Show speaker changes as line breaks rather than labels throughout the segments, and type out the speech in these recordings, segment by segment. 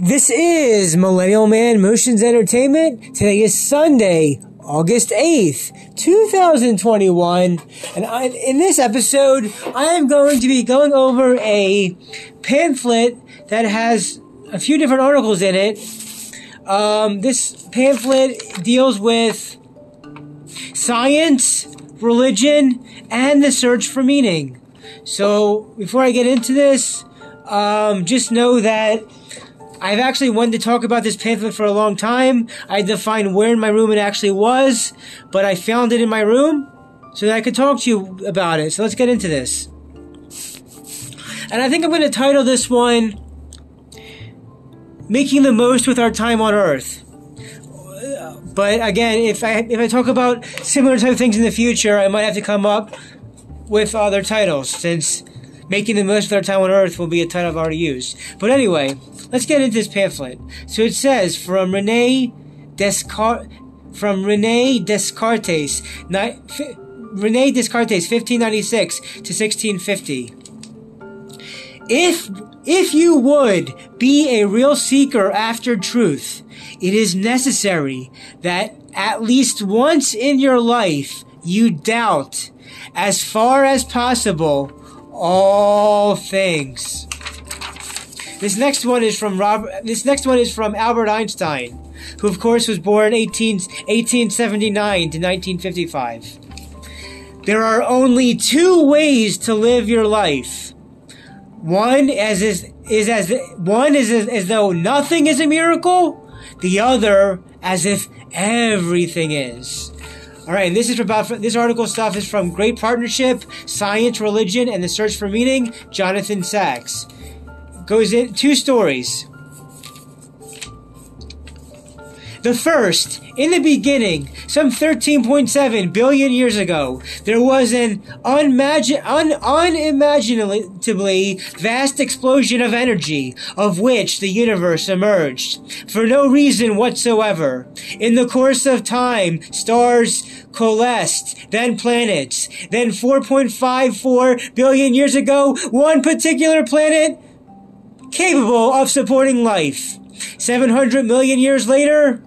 This is Millennial Man Motions Entertainment. Today is Sunday, August 8th, 2021. And I, in this episode, I am going to be going over a pamphlet that has a few different articles in it. Um, this pamphlet deals with science, religion, and the search for meaning. So, before I get into this, um, just know that I've actually wanted to talk about this pamphlet for a long time. I had to find where in my room it actually was, but I found it in my room so that I could talk to you about it. So let's get into this. And I think I'm going to title this one Making the Most with Our Time on Earth. But again, if I if I talk about similar type of things in the future, I might have to come up with other titles since making the most of our time on Earth will be a title I've already used. But anyway, let's get into this pamphlet. So it says from Rene Descartes, from Rene Descartes, ni- Rene Descartes, 1596 to 1650. If if you would be a real seeker after truth, it is necessary that at least once in your life you doubt as far as possible all things. This next one is from Robert. This next one is from Albert Einstein, who of course was born 18, 1879 to 1955. There are only two ways to live your life. One as is, is as one is as, as though nothing is a miracle. The other as if everything is. All right, and this is about this article stuff is from Great Partnership, Science, Religion, and the Search for Meaning. Jonathan Sacks goes in two stories. The first, in the beginning, some 13.7 billion years ago, there was an unmagi- un- unimaginably vast explosion of energy, of which the universe emerged, for no reason whatsoever. In the course of time, stars coalesced, then planets, then 4.54 billion years ago, one particular planet capable of supporting life. 700 million years later,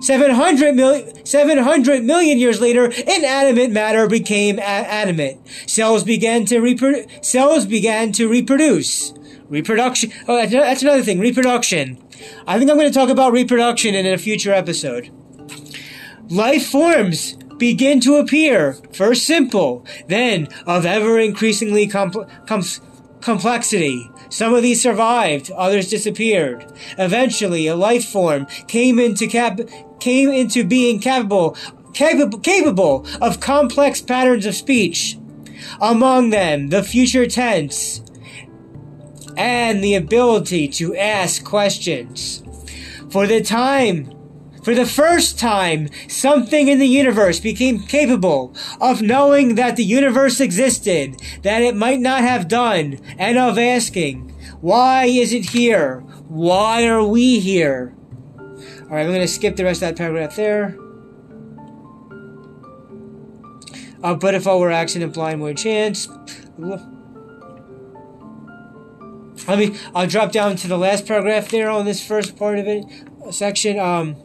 700 million, 700 million years later, inanimate matter became a- animate. Cells began to reproduce. Cells began to reproduce. Reproduction. Oh, that's, another thing. Reproduction. I think I'm going to talk about reproduction in a future episode. Life forms begin to appear. First simple, then of ever increasingly compl- com- complexity. Some of these survived, others disappeared. Eventually, a life form came into cap- came into being capable, capable, capable of complex patterns of speech. Among them, the future tense and the ability to ask questions. For the time for the first time, something in the universe became capable of knowing that the universe existed, that it might not have done, and of asking, why is it here? Why are we here? Alright, I'm going to skip the rest of that paragraph there. Uh, but if all were accident, blind, more chance. Let me, I'll drop down to the last paragraph there on this first part of it, section. Um,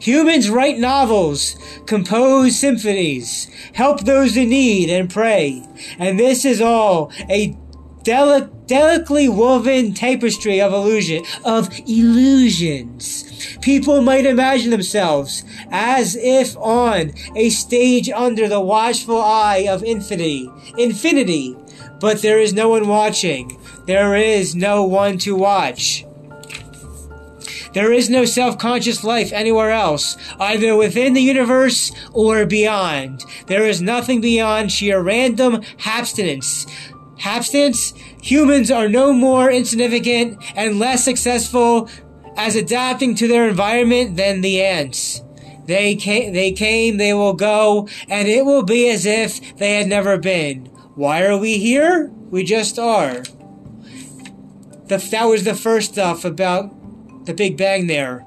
Humans write novels, compose symphonies, help those in need, and pray. And this is all a deli- delicately woven tapestry of illusion, of illusions. People might imagine themselves as if on a stage under the watchful eye of infinity, infinity. But there is no one watching. There is no one to watch. There is no self-conscious life anywhere else, either within the universe or beyond. There is nothing beyond sheer random abstinence. Abstinence? Humans are no more insignificant and less successful as adapting to their environment than the ants. They came, they came, they will go, and it will be as if they had never been. Why are we here? We just are. The, that was the first stuff about the Big Bang there.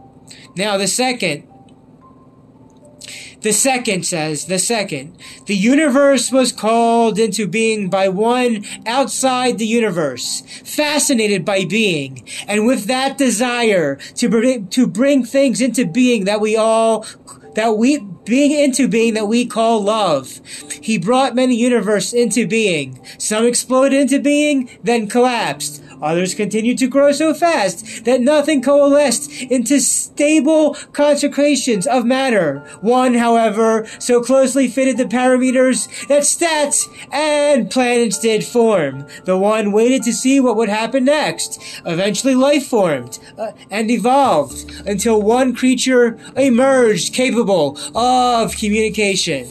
Now, the second. The second says, the second, the universe was called into being by one outside the universe, fascinated by being, and with that desire to bring, to bring things into being that we all, that we, being into being that we call love. He brought many universe into being. Some exploded into being, then collapsed. Others continued to grow so fast that nothing coalesced into stable consecrations of matter. One, however, so closely fitted the parameters that stats and planets did form. The one waited to see what would happen next. Eventually life formed uh, and evolved until one creature emerged capable of communication.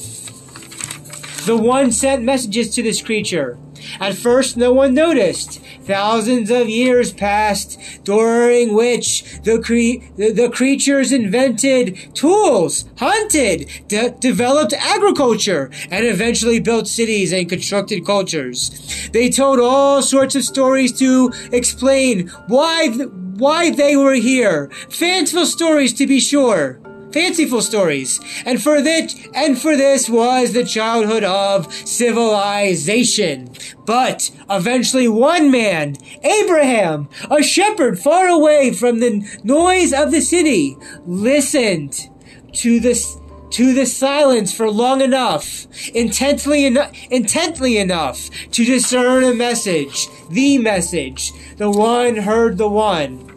The one sent messages to this creature. At first, no one noticed. Thousands of years passed, during which the, cre- the, the creatures invented tools, hunted, de- developed agriculture, and eventually built cities and constructed cultures. They told all sorts of stories to explain why, th- why they were here. Fanciful stories, to be sure fanciful stories. And for that, and for this was the childhood of civilization. But eventually one man, Abraham, a shepherd far away from the noise of the city, listened to this to the silence for long enough, intently enough, intently enough to discern a message, the message. The one heard the one.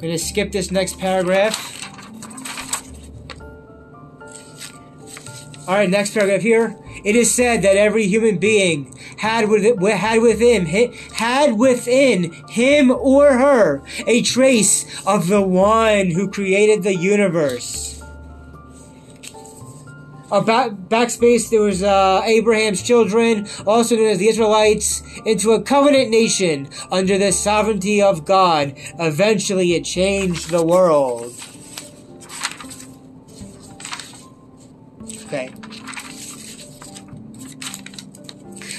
To skip this next paragraph. All right, next paragraph here. It is said that every human being had with had within had within him or her a trace of the one who created the universe. A back, backspace, there was uh, Abraham's children, also known as the Israelites, into a covenant nation under the sovereignty of God. Eventually, it changed the world. Okay.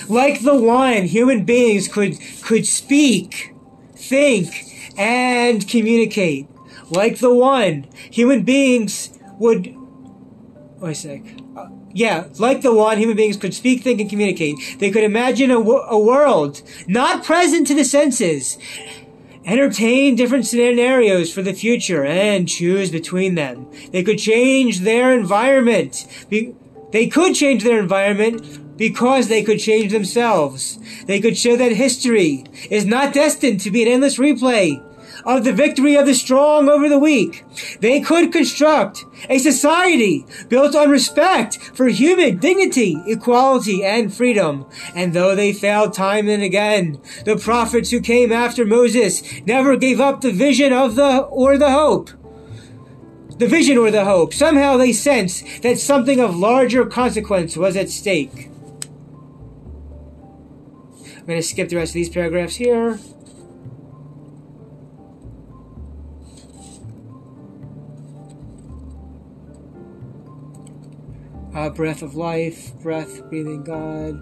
Like the one, human beings could could speak, think, and communicate. Like the one, human beings would. Wait a sec. Yeah, like the one, human beings could speak, think, and communicate. They could imagine a, a world not present to the senses, entertain different scenarios for the future, and choose between them. They could change their environment. Be- they could change their environment because they could change themselves. They could show that history is not destined to be an endless replay of the victory of the strong over the weak. They could construct a society built on respect for human dignity, equality, and freedom. And though they failed time and again, the prophets who came after Moses never gave up the vision of the or the hope. The vision or the hope. Somehow they sensed that something of larger consequence was at stake. I'm going to skip the rest of these paragraphs here. Uh, breath of life, breath, breathing God.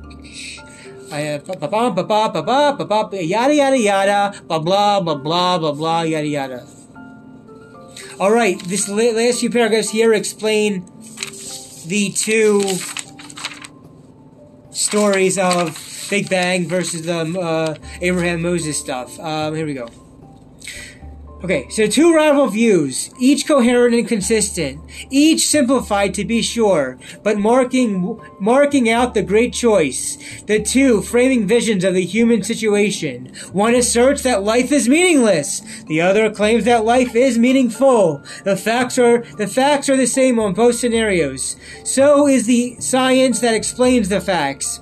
I have ba ba ba ba ba ba ba ba yada yada yada blah blah blah blah blah blah yada yada. All right, this last few paragraphs here explain the two stories of Big Bang versus the um, uh, Abraham Moses stuff. Um, here we go. Okay, so two rival views, each coherent and consistent, each simplified to be sure, but marking marking out the great choice. The two framing visions of the human situation. One asserts that life is meaningless. The other claims that life is meaningful. The facts are the facts are the same on both scenarios. So is the science that explains the facts.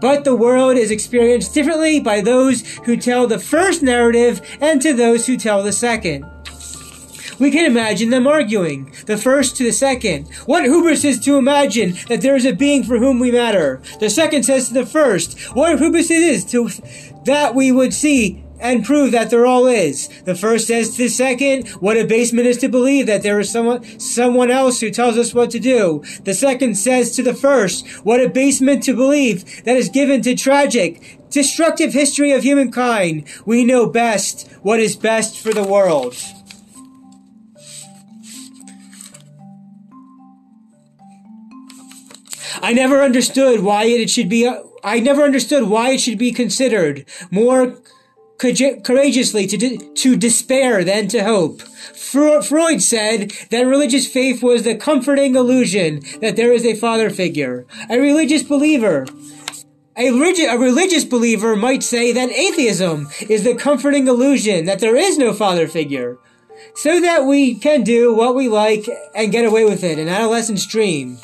But the world is experienced differently by those who tell the first narrative and to those who tell the second. We can imagine them arguing, the first to the second. What hubris is to imagine that there is a being for whom we matter? The second says to the first, what hubris it is to that we would see and prove that there all is. The first says to the second, what abasement is to believe that there is someone, someone else who tells us what to do. The second says to the first, what abasement to believe that is given to tragic, destructive history of humankind. We know best what is best for the world. I never understood why it should be, I never understood why it should be considered more courageously to, to despair than to hope. Freud said that religious faith was the comforting illusion that there is a father figure. A religious believer a, a religious believer might say that atheism is the comforting illusion that there is no father figure, so that we can do what we like and get away with it, an adolescent's dream.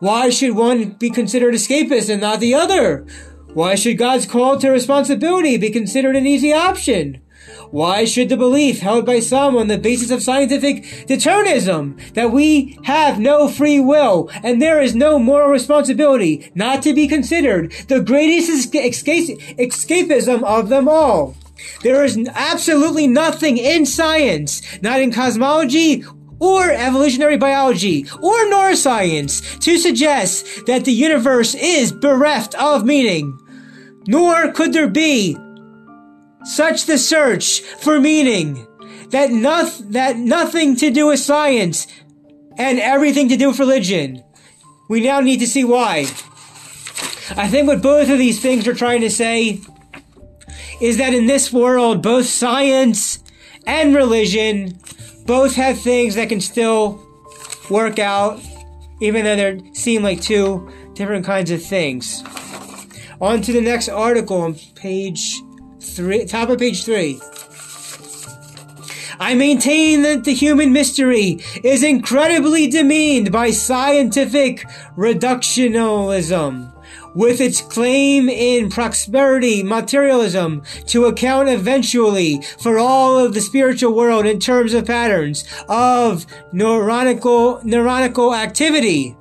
Why should one be considered escapist and not the other? Why should God's call to responsibility be considered an easy option? Why should the belief held by some on the basis of scientific determinism that we have no free will and there is no moral responsibility not to be considered the greatest escapism of them all? There is absolutely nothing in science, not in cosmology or evolutionary biology or neuroscience to suggest that the universe is bereft of meaning. Nor could there be such the search for meaning that noth- that nothing to do with science and everything to do with religion. We now need to see why. I think what both of these things are trying to say is that in this world, both science and religion both have things that can still work out, even though they seem like two different kinds of things. On to the next article on page three, top of page three. I maintain that the human mystery is incredibly demeaned by scientific reductionism, with its claim in prosperity materialism to account eventually for all of the spiritual world in terms of patterns of neuronical, neuronical activity.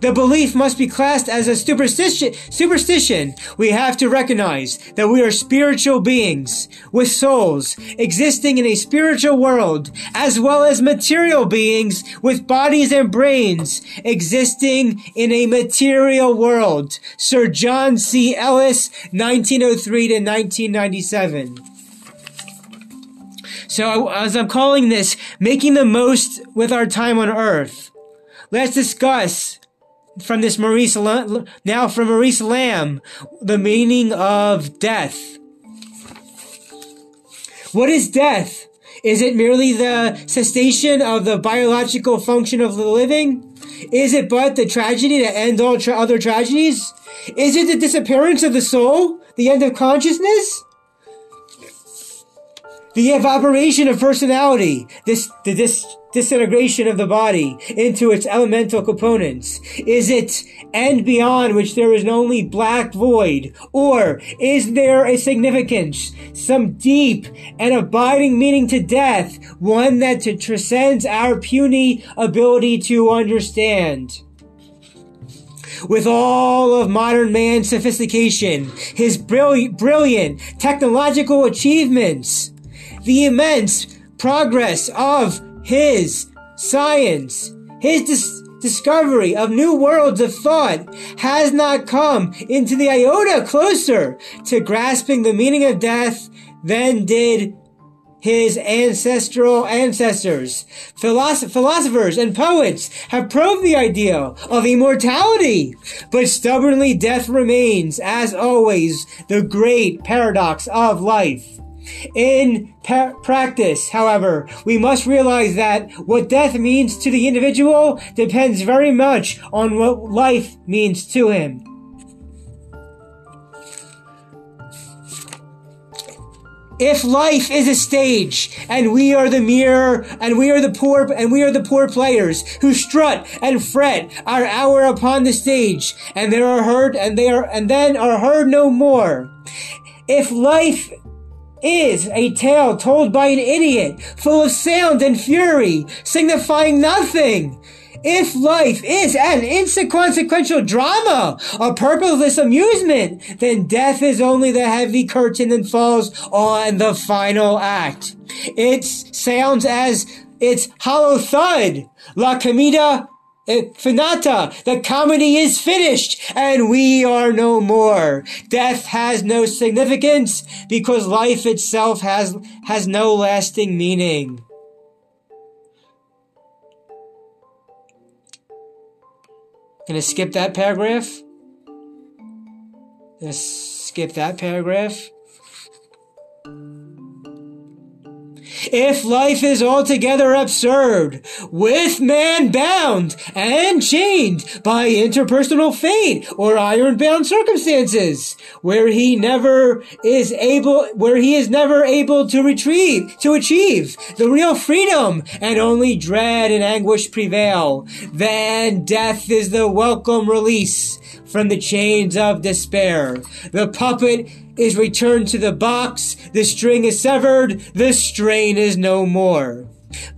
The belief must be classed as a superstition. Superstition. We have to recognize that we are spiritual beings with souls existing in a spiritual world, as well as material beings with bodies and brains existing in a material world. Sir John C. Eccles, 1903 to 1997. So, as I'm calling this, making the most with our time on earth, let's discuss from this Maurice now from Maurice Lamm, the meaning of death. What is death? Is it merely the cessation of the biological function of the living? Is it but the tragedy to end all tra- other tragedies? Is it the disappearance of the soul? The end of consciousness? The evaporation of personality, this, the dis, disintegration of the body into its elemental components? Is it and beyond which there is only black void? Or is there a significance, some deep and abiding meaning to death, one that transcends our puny ability to understand? with all of modern man's sophistication, his brilliant, brilliant technological achievements, the immense progress of his science, his dis- discovery of new worlds of thought has not come into the iota closer to grasping the meaning of death than did his ancestral ancestors. Philosoph- philosophers and poets have probed the idea of immortality, but stubbornly death remains, as always, the great paradox of life. In pa- practice, however, we must realize that what death means to the individual depends very much on what life means to him. If life is a stage and we are the mirror and we are the poor and we are the poor players who strut and fret our hour upon the stage and they are heard and they are and then are heard no more. If life is a tale told by an idiot, full of sound and fury, signifying nothing. If life is an inconsequential drama, a purposeless amusement, then death is only the heavy curtain that falls on the final act. It sounds as its hollow thud. La Comida Eh, finata, the comedy is finished and we are no more. Death has no significance because life itself has, has no lasting meaning. Gonna skip that paragraph. Gonna skip that paragraph. If life is altogether absurd, with man bound and chained by interpersonal fate or iron-bound circumstances, where he never is able, where he is never able to retrieve, to achieve the real freedom, and only dread and anguish prevail, then death is the welcome release from the chains of despair. The puppet is returned to the box, the string is severed, the strain is no more.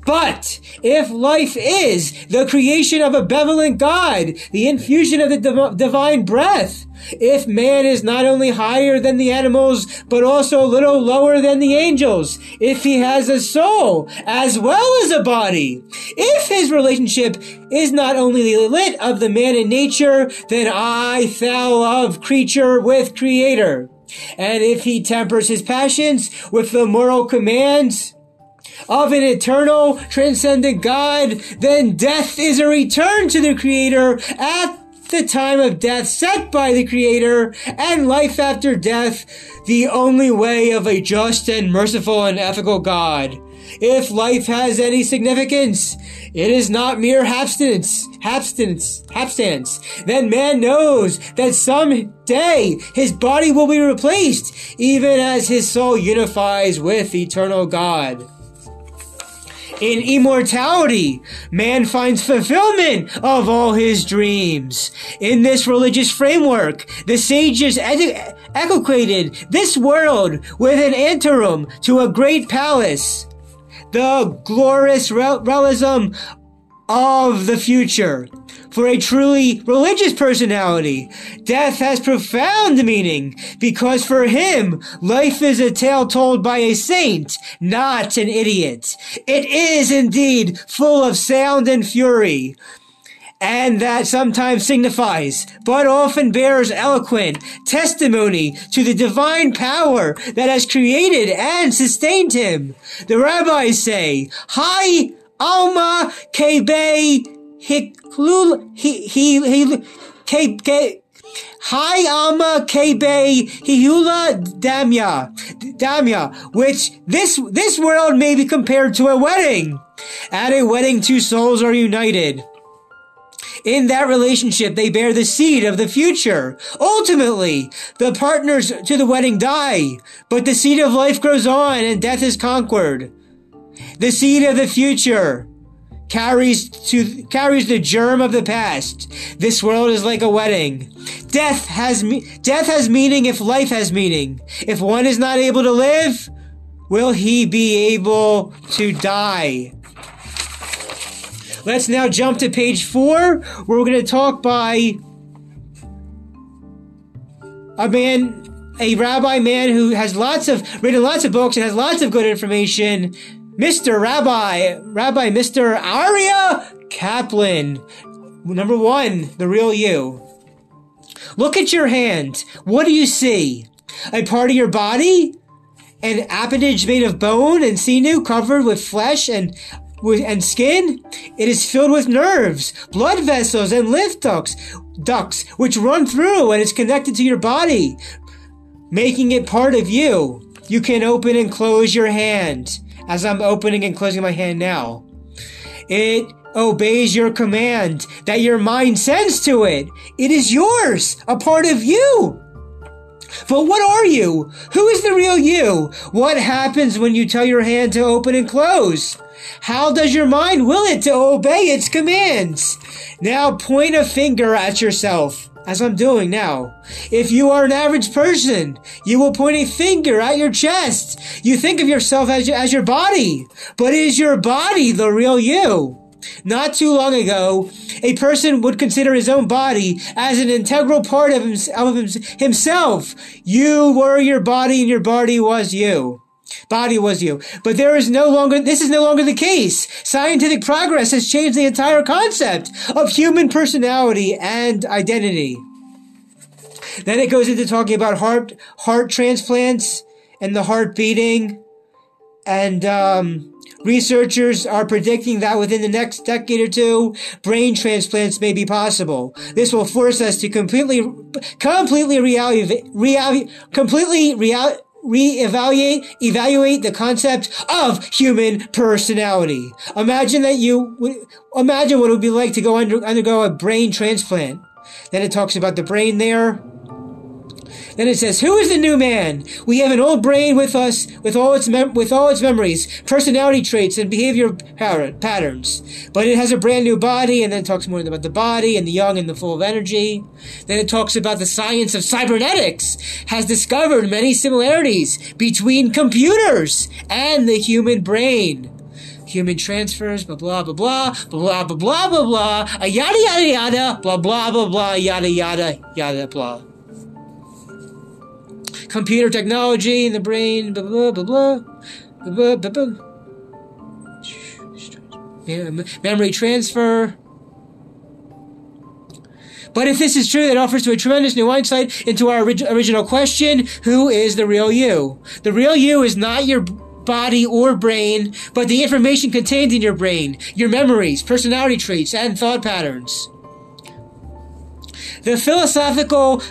But if life is the creation of a benevolent God, the infusion of the div- divine breath, if man is not only higher than the animals, but also a little lower than the angels, if he has a soul as well as a body, if his relationship is not only the lit of the man in nature, then I fell of creature with creator. And if he tempers his passions with the moral commands of an eternal, transcendent God, then death is a return to the Creator at the time of death set by the Creator, and life after death, the only way of a just and merciful and ethical God. If life has any significance, it is not mere abstinence, abstinence, abstinence. Then man knows that someday his body will be replaced, even as his soul unifies with eternal God. In immortality, man finds fulfillment of all his dreams. In this religious framework, the sages ed- equated this world with an anteroom to a great palace the glorious realism of the future. For a truly religious personality, death has profound meaning because for him, life is a tale told by a saint, not an idiot. It is indeed full of sound and fury and that sometimes signifies, but often bears eloquent testimony to the divine power that has created and sustained him. The rabbis say, Hi Alma Kebe Hiklul He He he Kebe Hi Alma Kebe Hihula Damya Damya, which this this world may be compared to a wedding. At a wedding, two souls are united. In that relationship, they bear the seed of the future. Ultimately, the partners to the wedding die, but the seed of life grows on and death is conquered. The seed of the future carries to carries the germ of the past. This world is like a wedding. Death has me- death has meaning if life has meaning. If one is not able to live, will he be able to die? Let's now jump to page four, where we're going to talk by a man, a rabbi man who has lots of, written lots of books and has lots of good information. Mr. Rabbi, Rabbi Mr. Aryeh Kaplan. Number one, the real you. Look at your hand. What do you see? A part of your body? An appendage made of bone and sinew covered with flesh and and skin, it is filled with nerves, blood vessels, and lymph ducts, ducts, which run through and is connected to your body, making it part of you. You can open and close your hand, as I'm opening and closing my hand now. It obeys your command that your mind sends to it. It is yours, a part of you. But what are you? Who is the real you? What happens when you tell your hand to open and close? How does your mind will it to obey its commands? Now point a finger at yourself, as I'm doing now. If you are an average person, you will point a finger at your chest. You think of yourself as, as your body, but is your body the real you? Not too long ago, a person would consider his own body as an integral part of, himself. You were your body and your body was you body was you. But there is no longer, this is no longer the case. Scientific progress has changed the entire concept of human personality and identity. Then it goes into talking about heart, heart transplants and the heart beating and, um, Researchers are predicting that within the next decade or two, brain transplants may be possible. This will force us to completely, completely reality, reality, completely reality, reevaluate evaluate the concept of human personality. Imagine that you would imagine what it would be like to go under, undergo a brain transplant. Then it talks about the brain there. Then it says, "Who is the new man? We have an old brain with us, with all its mem- with all its memories, personality traits, and behavior patterns. But it has a brand new body." And then talks more about the body and the young and the full of energy. Then it talks about the science of cybernetics has discovered many similarities between computers and the human brain human transfers, blah blah blah blah blah blah blah blah blah, yada yada yada, blah blah blah blah, yada yada yada blah computer technology in the brain, blah, blah, blah, blah, blah, blah, blah. Yeah, memory transfer. But if this is true, that offers to a tremendous new insight into our orig- original question who is the real you? The real you is not your body or brain, but the information contained in your brain, your memories, personality traits, and thought patterns. The philosophical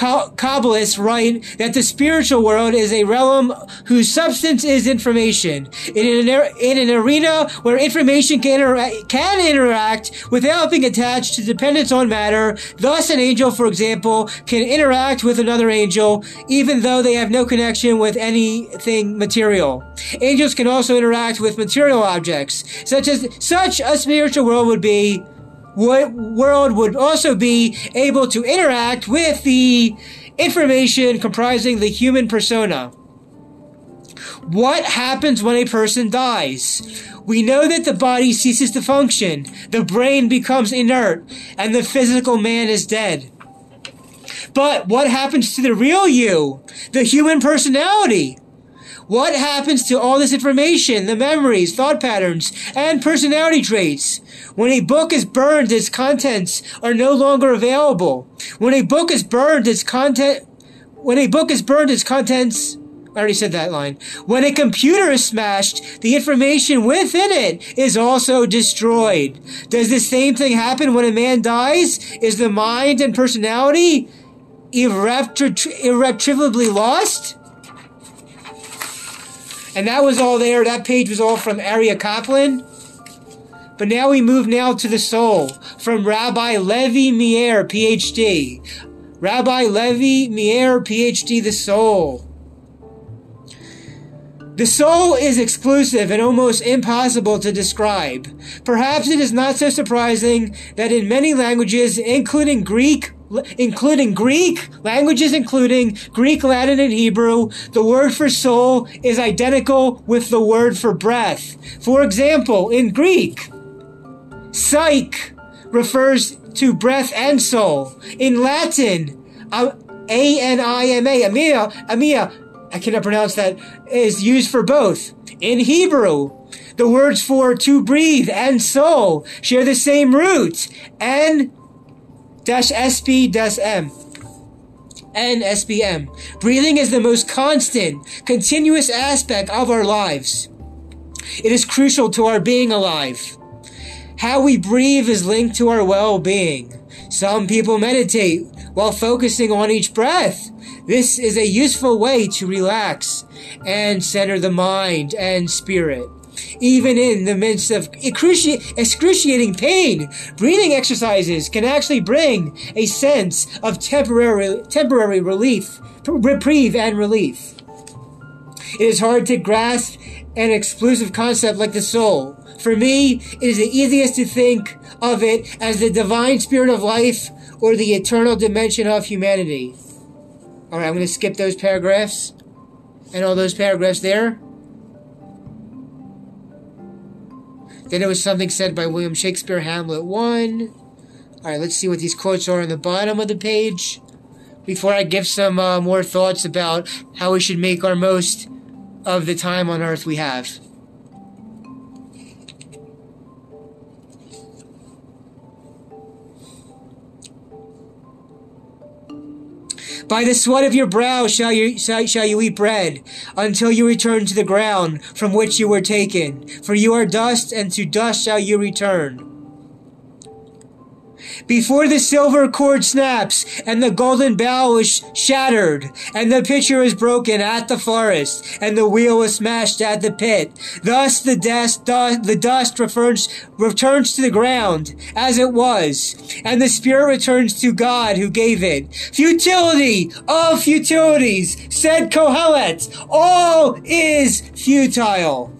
Kabbalists write that the spiritual world is a realm whose substance is information. In an, er-, in an arena where information can, intera- can interact without being attached to dependence on matter, thus an angel, for example, can interact with another angel even though they have no connection with anything material. Angels can also interact with material objects, such as such a spiritual world would be world would also be able to interact with the information comprising the human persona. What happens when a person dies? We know that the body ceases to function, the brain becomes inert, and the physical man is dead. But what happens to the real you? The human personality? What happens to all this information, the memories, thought patterns, and personality traits? When a book is burned, its contents are no longer available. When a book is burned, its content, when a book is burned, its contents, I already said that line. When a computer is smashed, the information within it is also destroyed. Does the same thing happen when a man dies? Is the mind and personality irretrievably lost? And that was all there. That page was all from Aryeh Kaplan. But now we move now to the soul from Rabbi Levi Meier, PhD. Rabbi Levi Meier, PhD, the soul. The soul is exclusive and almost impossible to describe. Perhaps it is not so surprising that in many languages, including Greek, including Greek, languages including Greek, Latin, and Hebrew, the word for soul is identical with the word for breath. For example, in Greek, Psyche refers to breath and soul. In Latin, A-N-I-M-A, Amia, Amia, I cannot pronounce that, is used for both. In Hebrew, the words for to breathe and soul share the same root. N dash SP dash M. NSBM. Breathing is the most constant, continuous aspect of our lives. It is crucial to our being alive. How we breathe is linked to our well-being. Some people meditate while focusing on each breath. This is a useful way to relax and center the mind and spirit. Even in the midst of excruciating pain, breathing exercises can actually bring a sense of temporary, temporary relief, reprieve and relief. It is hard to grasp an exclusive concept like the soul for me, it is the easiest to think of it as the divine spirit of life or the eternal dimension of humanity. Alright, I'm going to skip those paragraphs and all those paragraphs there. Then it was something said by William Shakespeare, Hamlet 1. Alright, let's see what these quotes are on the bottom of the page. Before I give some uh, more thoughts about how we should make our most of the time on earth we have. By the sweat of your brow shall you, shall you eat bread, until you return to the ground from which you were taken. For you are dust, and to dust shall you return. Before the silver cord snaps and the golden bowl is shattered and the pitcher is broken at the forest and the wheel is smashed at the pit. Thus the dust, the dust returns, returns to the ground as it was and the spirit returns to God who gave it. Futility of futilities, said Kohelet. All is futile.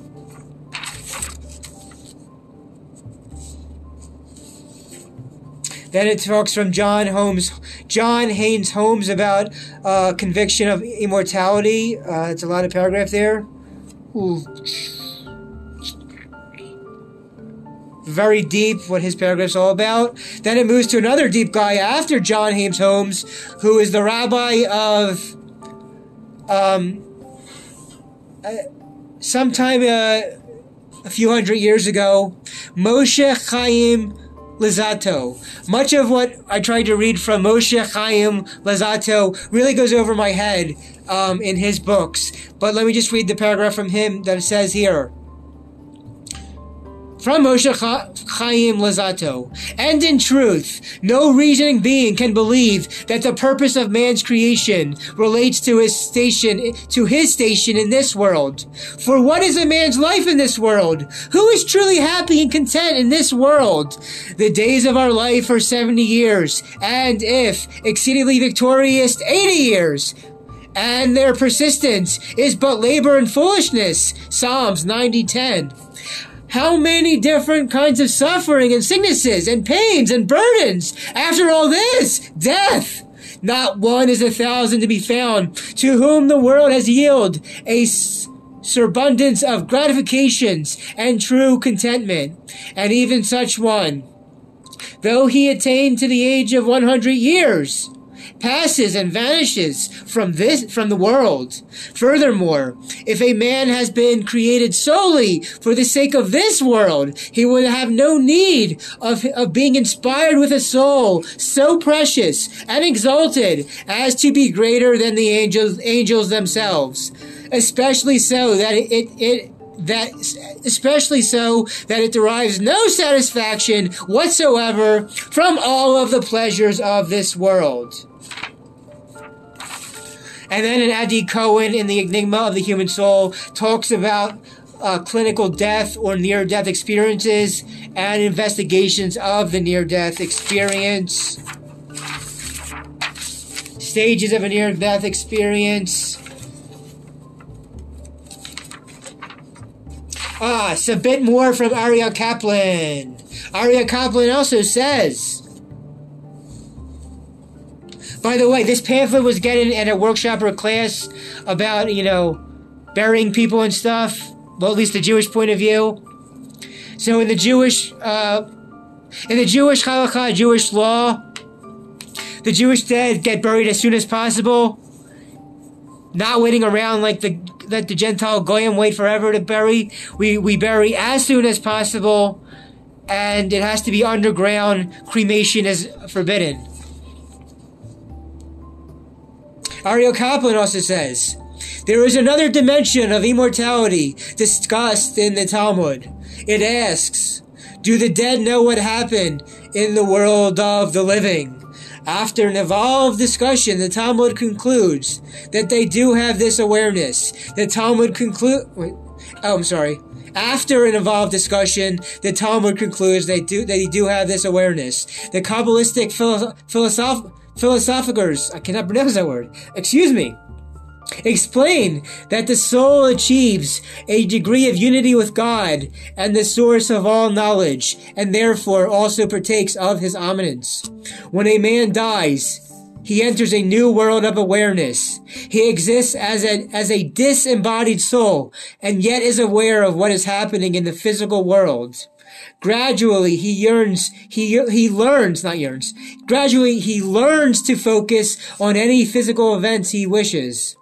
Then it talks from John Holmes, John Haynes Holmes about uh, conviction of immortality. Uh, it's a lot of paragraph there. Ooh. Very deep what his paragraph's all about. Then it moves to another deep guy after John Haynes Holmes, who is the rabbi of um, uh, sometime uh, a few hundred years ago, Moshe Chaim Luzzatto. Much of what I tried to read from Moshe Chaim Luzzatto really goes over my head um, in his books. But let me just read the paragraph from him that says here from Moshe Chaim Luzzatto. And in truth, no reasoning being can believe that the purpose of man's creation relates to his station, to his station in this world. For what is a man's life in this world? Who is truly happy and content in this world? The days of our life are 70 years, and if exceedingly victorious, 80 years and their persistence is but labor and foolishness. Psalms 90:10 how many different kinds of suffering and sicknesses and pains and burdens. After all this, death. Not one is a thousand to be found to whom the world has yielded a surabundance of gratifications and true contentment. And even such one, though he attained to the age of 100 years, passes and vanishes from this from the world. Furthermore, if a man has been created solely for the sake of this world, he will have no need of, of being inspired with a soul so precious and exalted as to be greater than the angels angels themselves. Especially so that it, it, it that especially so that it derives no satisfaction whatsoever from all of the pleasures of this world. And then in Adi Cohen in The Enigma of the Human Soul talks about uh, clinical death or near death experiences and investigations of the near death experience. Stages of a near death experience. Ah, it's a bit more from Aryeh Kaplan. Aryeh Kaplan also says by the way, this pamphlet was getting at a workshop or a class about, you know, burying people and stuff. Well, at least the Jewish point of view. So in the Jewish, uh, in the Jewish halakha, Jewish law, the Jewish dead get buried as soon as possible. Not waiting around like the the Gentile goyim wait forever to bury. We we bury as soon as possible, and it has to be underground. Cremation is forbidden. Aryeh Kaplan also says, there is another dimension of immortality discussed in the Talmud. It asks, do the dead know what happened in the world of the living? After an evolved discussion, the Talmud concludes that they do have this awareness. The Talmud conclude. Oh, I'm sorry. After an evolved discussion, the Talmud concludes they do that they do have this awareness. The Kabbalistic philosoph- philosophers, I cannot pronounce that word, excuse me, explain that the soul achieves a degree of unity with God and the source of all knowledge, and therefore also partakes of his omniscience. When a man dies, he enters a new world of awareness. He exists as a, as a disembodied soul and yet is aware of what is happening in the physical world. Gradually, he yearns, he, he learns, not yearns, gradually he learns to focus on any physical events he wishes.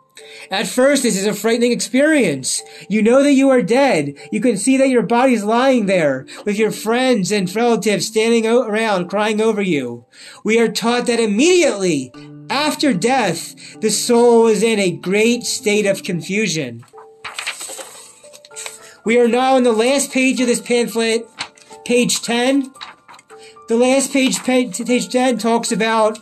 At first, this is a frightening experience. You know that you are dead. You can see that your body is lying there with your friends and relatives standing around crying over you. We are taught that immediately After death, the soul is in a great state of confusion. We are now on the last page of this pamphlet, page 10. The last page, page 10, talks about,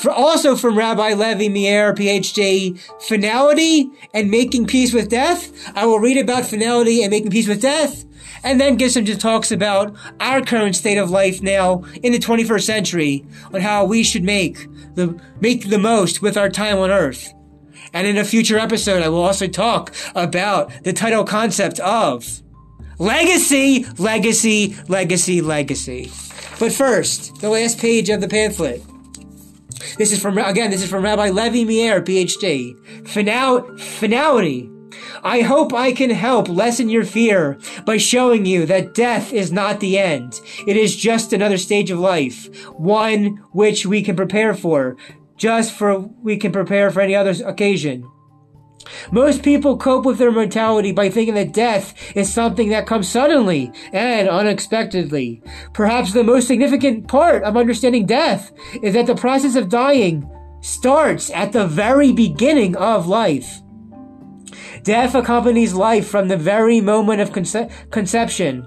for also from Rabbi Levi Meier, PhD, finality and making peace with death. I will read about finality and making peace with death and then some just talks about our current state of life now in the 21st century on how we should make the make the most with our time on earth. And in a future episode, I will also talk about the title concept of legacy, legacy, legacy, legacy. But first, the last page of the pamphlet. This is from, again, this is from Rabbi Levi Meier, PhD. Final, finality I hope I can help lessen your fear by showing you that death is not the end. It is just another stage of life, one which we can prepare for, just for we can prepare for any other occasion. Most people cope with their mortality by thinking that death is something that comes suddenly and unexpectedly. Perhaps the most significant part of understanding death is that the process of dying starts at the very beginning of life. Death accompanies life from the very moment of conce- conception.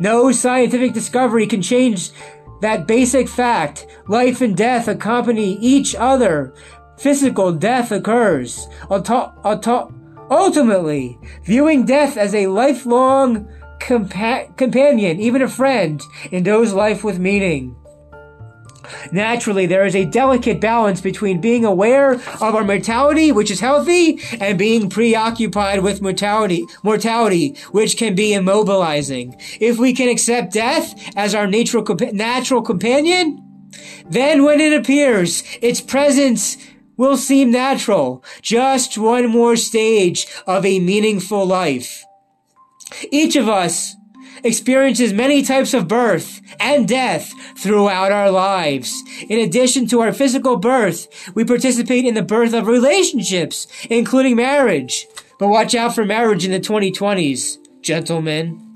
No scientific discovery can change that basic fact. Life and death accompany each other. Physical death occurs. Ultimately, viewing death as a lifelong compa- companion, even a friend, endows life with meaning. Naturally, there is a delicate balance between being aware of our mortality, which is healthy, and being preoccupied with mortality, mortality, which can be immobilizing. If we can accept death as our natural, natural companion, then when it appears, its presence will seem natural. Just one more stage of a meaningful life. Each of us experiences many types of birth and death throughout our lives. In addition to our physical birth, we participate in the birth of relationships, including marriage. But watch out for marriage in the 2020s, gentlemen.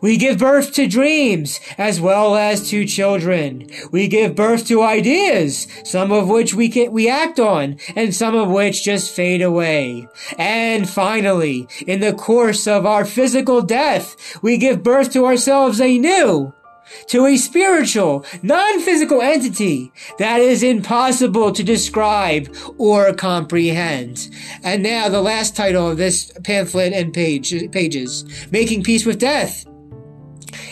We give birth to dreams as well as to children. We give birth to ideas, some of which we can, we act on and some of which just fade away. And finally, in the course of our physical death, we give birth to ourselves anew to a spiritual, non-physical entity that is impossible to describe or comprehend. And now the last title of this pamphlet and page, pages, Making Peace with Death.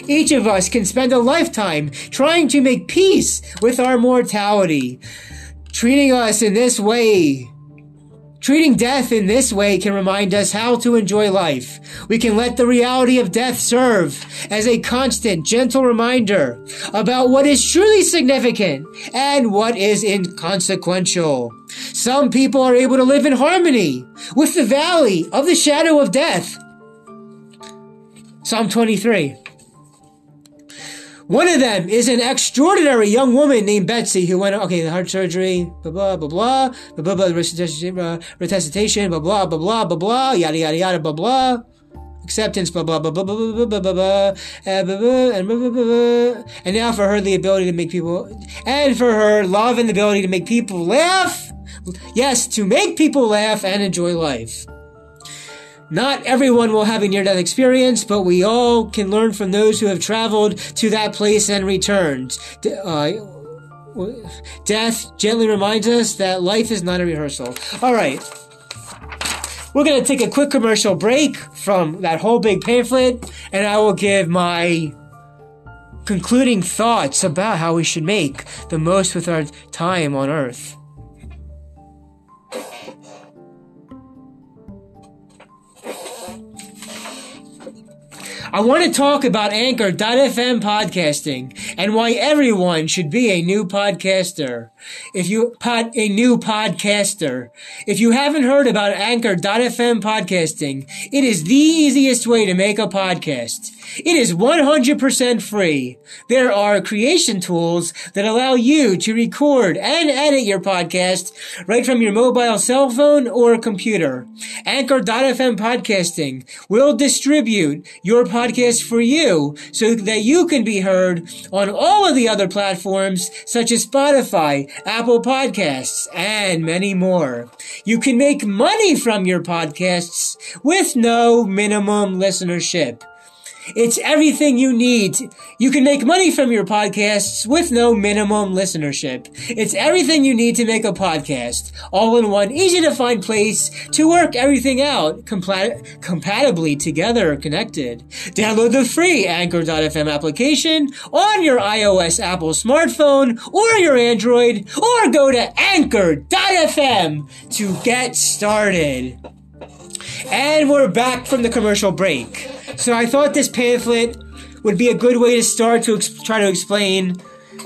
Each of us can spend a lifetime trying to make peace with our mortality. Treating us in this way Treating death in this way can remind us how to enjoy life. We can let the reality of death serve as a constant, gentle reminder about what is truly significant and what is inconsequential. Some people are able to live in harmony with the valley of the shadow of death. Psalm 23. One of them is an extraordinary young woman named Betsy who went, okay, the heart surgery, blah, blah, blah, blah, blah, blah, blah, resuscitation, blah, blah, blah, blah, blah, blah, yada, yada, yada, blah, blah. Acceptance, blah, blah, blah, blah, blah, blah, blah, blah, blah, and blah, blah, blah. And now for her, the ability to make people, and for her, love and the ability to make people laugh. Yes, to make people laugh and enjoy life. Not everyone will have a near death experience, but we all can learn from those who have traveled to that place and returned. Uh, death gently reminds us that life is not a rehearsal. All right. We're going to take a quick commercial break from that whole big pamphlet, and I will give my concluding thoughts about how we should make the most with our time on earth. I want to talk about Anchor.fm podcasting and why everyone should be a new podcaster. If you pod, a new podcaster, if you haven't heard about Anchor.fm podcasting, it is the easiest way to make a podcast. It is 100% free. There are creation tools that allow you to record and edit your podcast right from your mobile cell phone or computer. Anchor.fm podcasting will distribute your podcast for you so that you can be heard on on all of the other platforms such as Spotify, Apple Podcasts, and many more. You can make money from your podcasts with no minimum listenership. It's everything you need. You can make money from your podcasts with no minimum listenership. It's everything you need to make a podcast, all in one easy to find place to work everything out compa- compatibly together connected. Download the free Anchor.fm application on your iOS Apple smartphone or your Android or go to Anchor.fm to get started. And we're back from the commercial break. So I thought this pamphlet would be a good way to start to ex- try to explain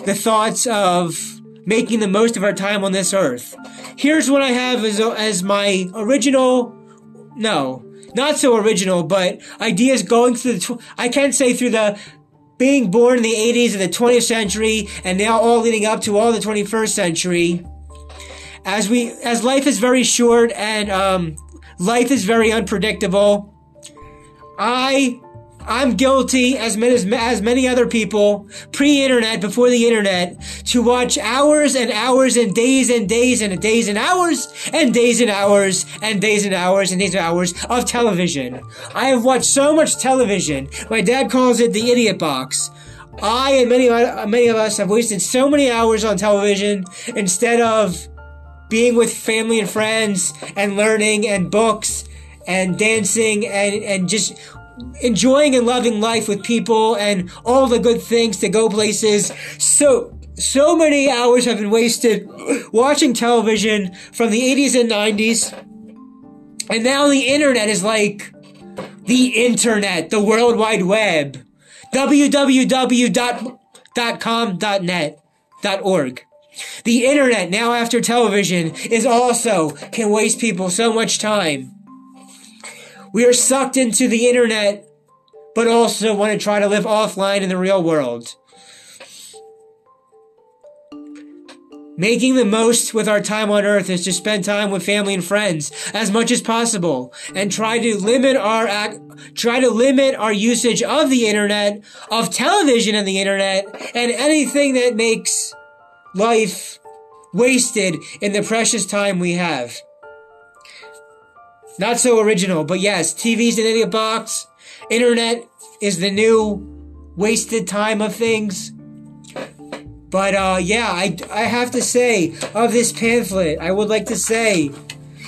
the thoughts of making the most of our time on this earth. Here's what I have as, as my original, no, not so original, but ideas going through the, tw- I can't say through the being born in the 80s of the 20th century and now all leading up to all the 21st century. As we, as life is very short and, um, life is very unpredictable. I I'm guilty, as many as, as many other people, pre-internet, before the internet, to watch hours and hours and days and days and days and hours and days and hours and days and hours and days and hours of television. I have watched so much television. My dad calls it the idiot box. I and many uh, many of us have wasted so many hours on television instead of being with family and friends and learning and books and dancing and, and just enjoying and loving life with people and all the good things to go places. So, so many hours have been wasted watching television from the 80s and 90s. And now the internet is like the internet, the World Wide Web. www.com.net, .org. The internet, now after television, is also can waste people so much time. We are sucked into the internet, but also want to try to live offline in the real world. Making the most with our time on earth is to spend time with family and friends as much as possible and try to limit our ac- try to limit our usage of the internet, of television and the internet, and anything that makes life wasted in the precious time we have. Not so original, but yes, TV's an idiot box. Internet is the new wasted time of things. But uh, yeah, I, I have to say, of this pamphlet, I would like to say,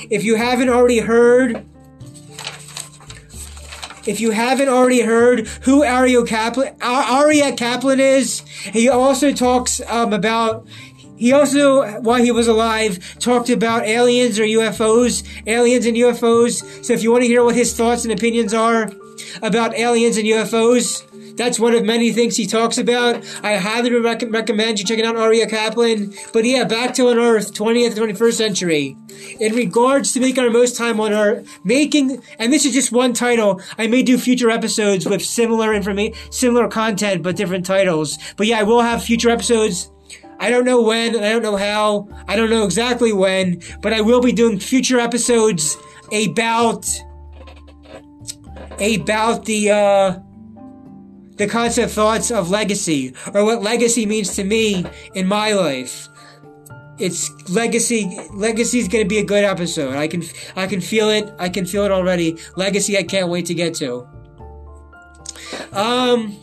if you haven't already heard, if you haven't already heard who Aryeh Kaplan, Aryeh Kaplan is, he also talks um, about he also, while he was alive, talked about aliens or UFOs, aliens and UFOs. So if you want to hear what his thoughts and opinions are about aliens and UFOs, that's one of many things he talks about. I highly rec- recommend you checking out Aryeh Kaplan. But yeah, back to on Earth, 20th, 21st century. In regards to making our most time on Earth, making, and this is just one title. I may do future episodes with similar information, similar content, but different titles. But yeah, I will have future episodes I don't know when, I don't know how, I don't know exactly when, but I will be doing future episodes about about the uh the concept thoughts of legacy or what legacy means to me in my life. It's legacy legacy is going to be a good episode. I can I can feel it. I can feel it already. Legacy I can't wait to get to. Um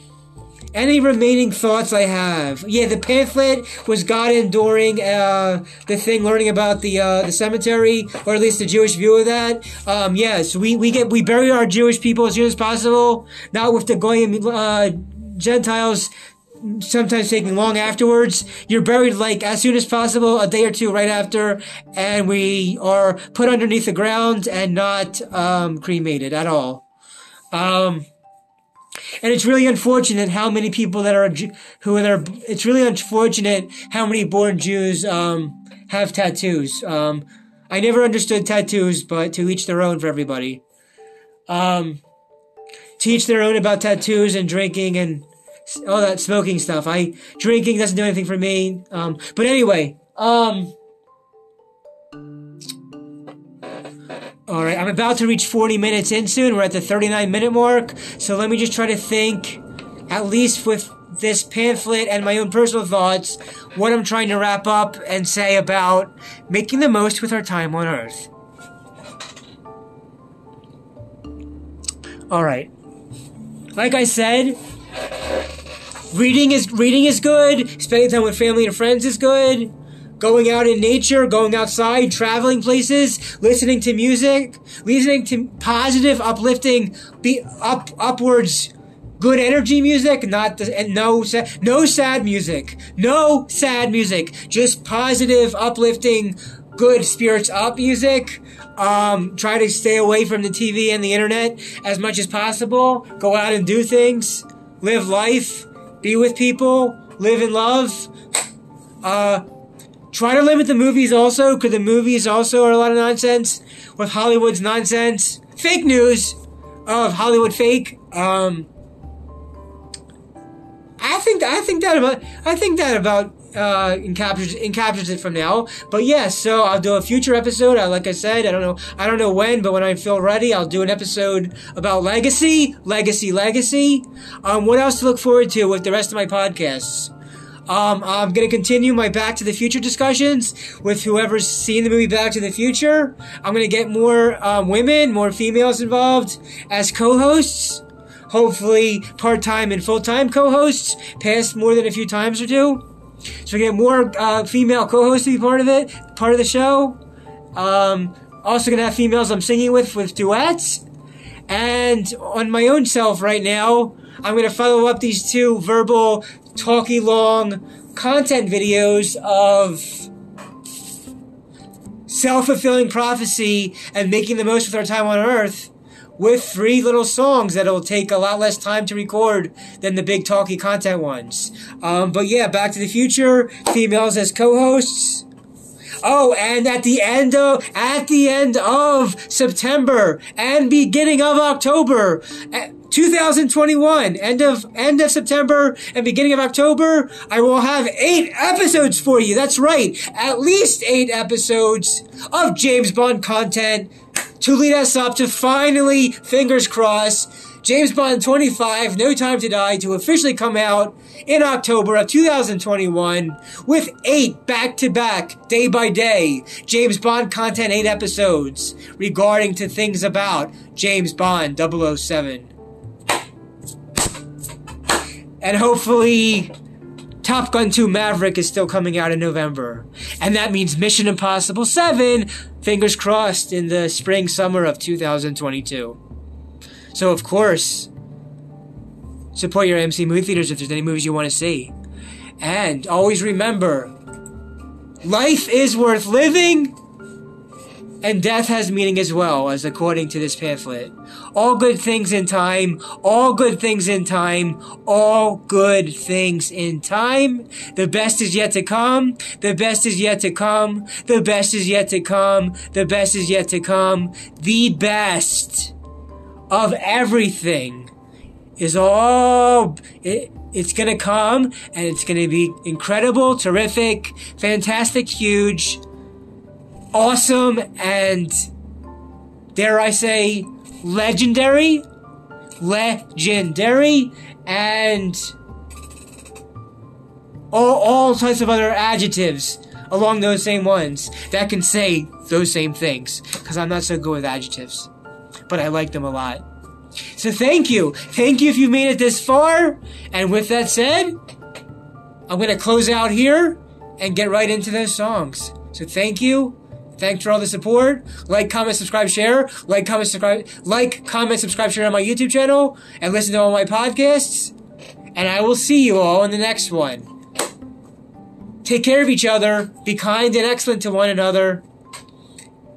any remaining thoughts I have? Yeah, the pamphlet was gotten during uh, the thing learning about the uh, the cemetery, or at least the Jewish view of that. Um, yes, we, we get we bury our Jewish people as soon as possible, not with the goyim uh, Gentiles sometimes taking long afterwards. You're buried like as soon as possible, a day or two right after, and we are put underneath the ground and not um, cremated at all. Um, and it's really unfortunate how many people that are who are it's really unfortunate how many born Jews um, have tattoos. Um, I never understood tattoos, but to each their own for everybody. Um, their own about tattoos and drinking and all that smoking stuff. I drinking doesn't do anything for me. Um, but anyway, um, All right, I'm about to reach 40 minutes in soon. We're at the 39 minute mark. So let me just try to think, at least with this pamphlet and my own personal thoughts, what I'm trying to wrap up and say about making the most with our time on Earth. All right. Like I said, reading is reading is good. Spending time with family and friends is good. Going out in nature, going outside, traveling places, listening to music, listening to positive, uplifting, be up upwards, good energy music. Not the and no no sad music, no sad music. Just positive, uplifting, good spirits up music. Um, try to stay away from the TV and the internet as much as possible. Go out and do things. Live life. Be with people. Live in love. Uh, try to limit the movies also, because the movies also are a lot of nonsense with Hollywood's nonsense. Fake news of Hollywood fake. Um, I think I think that about I think that about uh, encaptures encaptures it from now. But yes, yeah, so I'll do a future episode. Uh, like I said, I don't know, I don't know when, but when I feel ready, I'll do an episode about legacy, legacy, legacy. Um, what else to look forward to with the rest of my podcasts? Um, I'm going to continue my Back to the Future discussions with whoever's seen the movie Back to the Future. I'm going to get more um, women, more females involved as co-hosts. Hopefully, part-time and full-time co-hosts, past more than a few times or two. So we get more uh, female co-hosts to be part of it, part of the show. Um, also gonna have females I'm singing with with duets. And on my own self right now, I'm gonna follow up these two verbal, talky long content videos of self-fulfilling prophecy and making the most with our time on earth with three little songs that'll take a lot less time to record than the big talky content ones. Um, but yeah, Back to the Future, females as co-hosts. Oh, and at the end of at the end of September and beginning of October, eh, 2021, end of end of September and beginning of October, I will have eight episodes for you. That's right, at least eight episodes of James Bond content to lead us up to finally, fingers crossed, James Bond 25, No Time to Die to officially come out in October of 2021 with eight back to back, day by day, James Bond content, eight episodes regarding to things about James Bond 007. And hopefully, Top Gun 2 Maverick is still coming out in November. And that means Mission Impossible 7, fingers crossed, in the spring summer of 2022. So, of course, support your AMC movie theaters if there's any movies you want to see. And always remember life is worth living and death has meaning as well, as according to this pamphlet. All good things in time, all good things in time, all good things in time. The best is yet to come, the best is yet to come, the best is yet to come, the best is yet to come. The best of everything is all, it, it's gonna come and it's gonna be incredible, terrific, fantastic, huge awesome and dare I say legendary, legendary, and all, all types of other adjectives along those same ones that can say those same things because I'm not so good with adjectives, but I like them a lot. So thank you. Thank you if you made it this far. And with that said, I'm going to close out here and get right into those songs. So thank you. Thanks for all the support. Like, comment, subscribe, share. Like, comment, subscribe. Like, comment, subscribe, share on my YouTube channel, and listen to all my podcasts. And I will see you all in the next one. Take care of each other. Be kind and excellent to one another.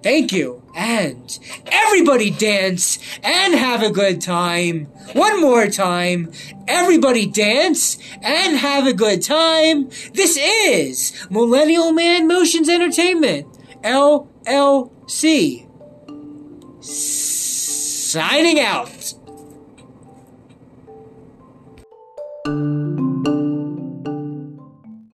Thank you. And everybody dance and have a good time. One more time. Everybody dance and have a good time. This is Millennial Man Motions Entertainment. LLC. Signing out.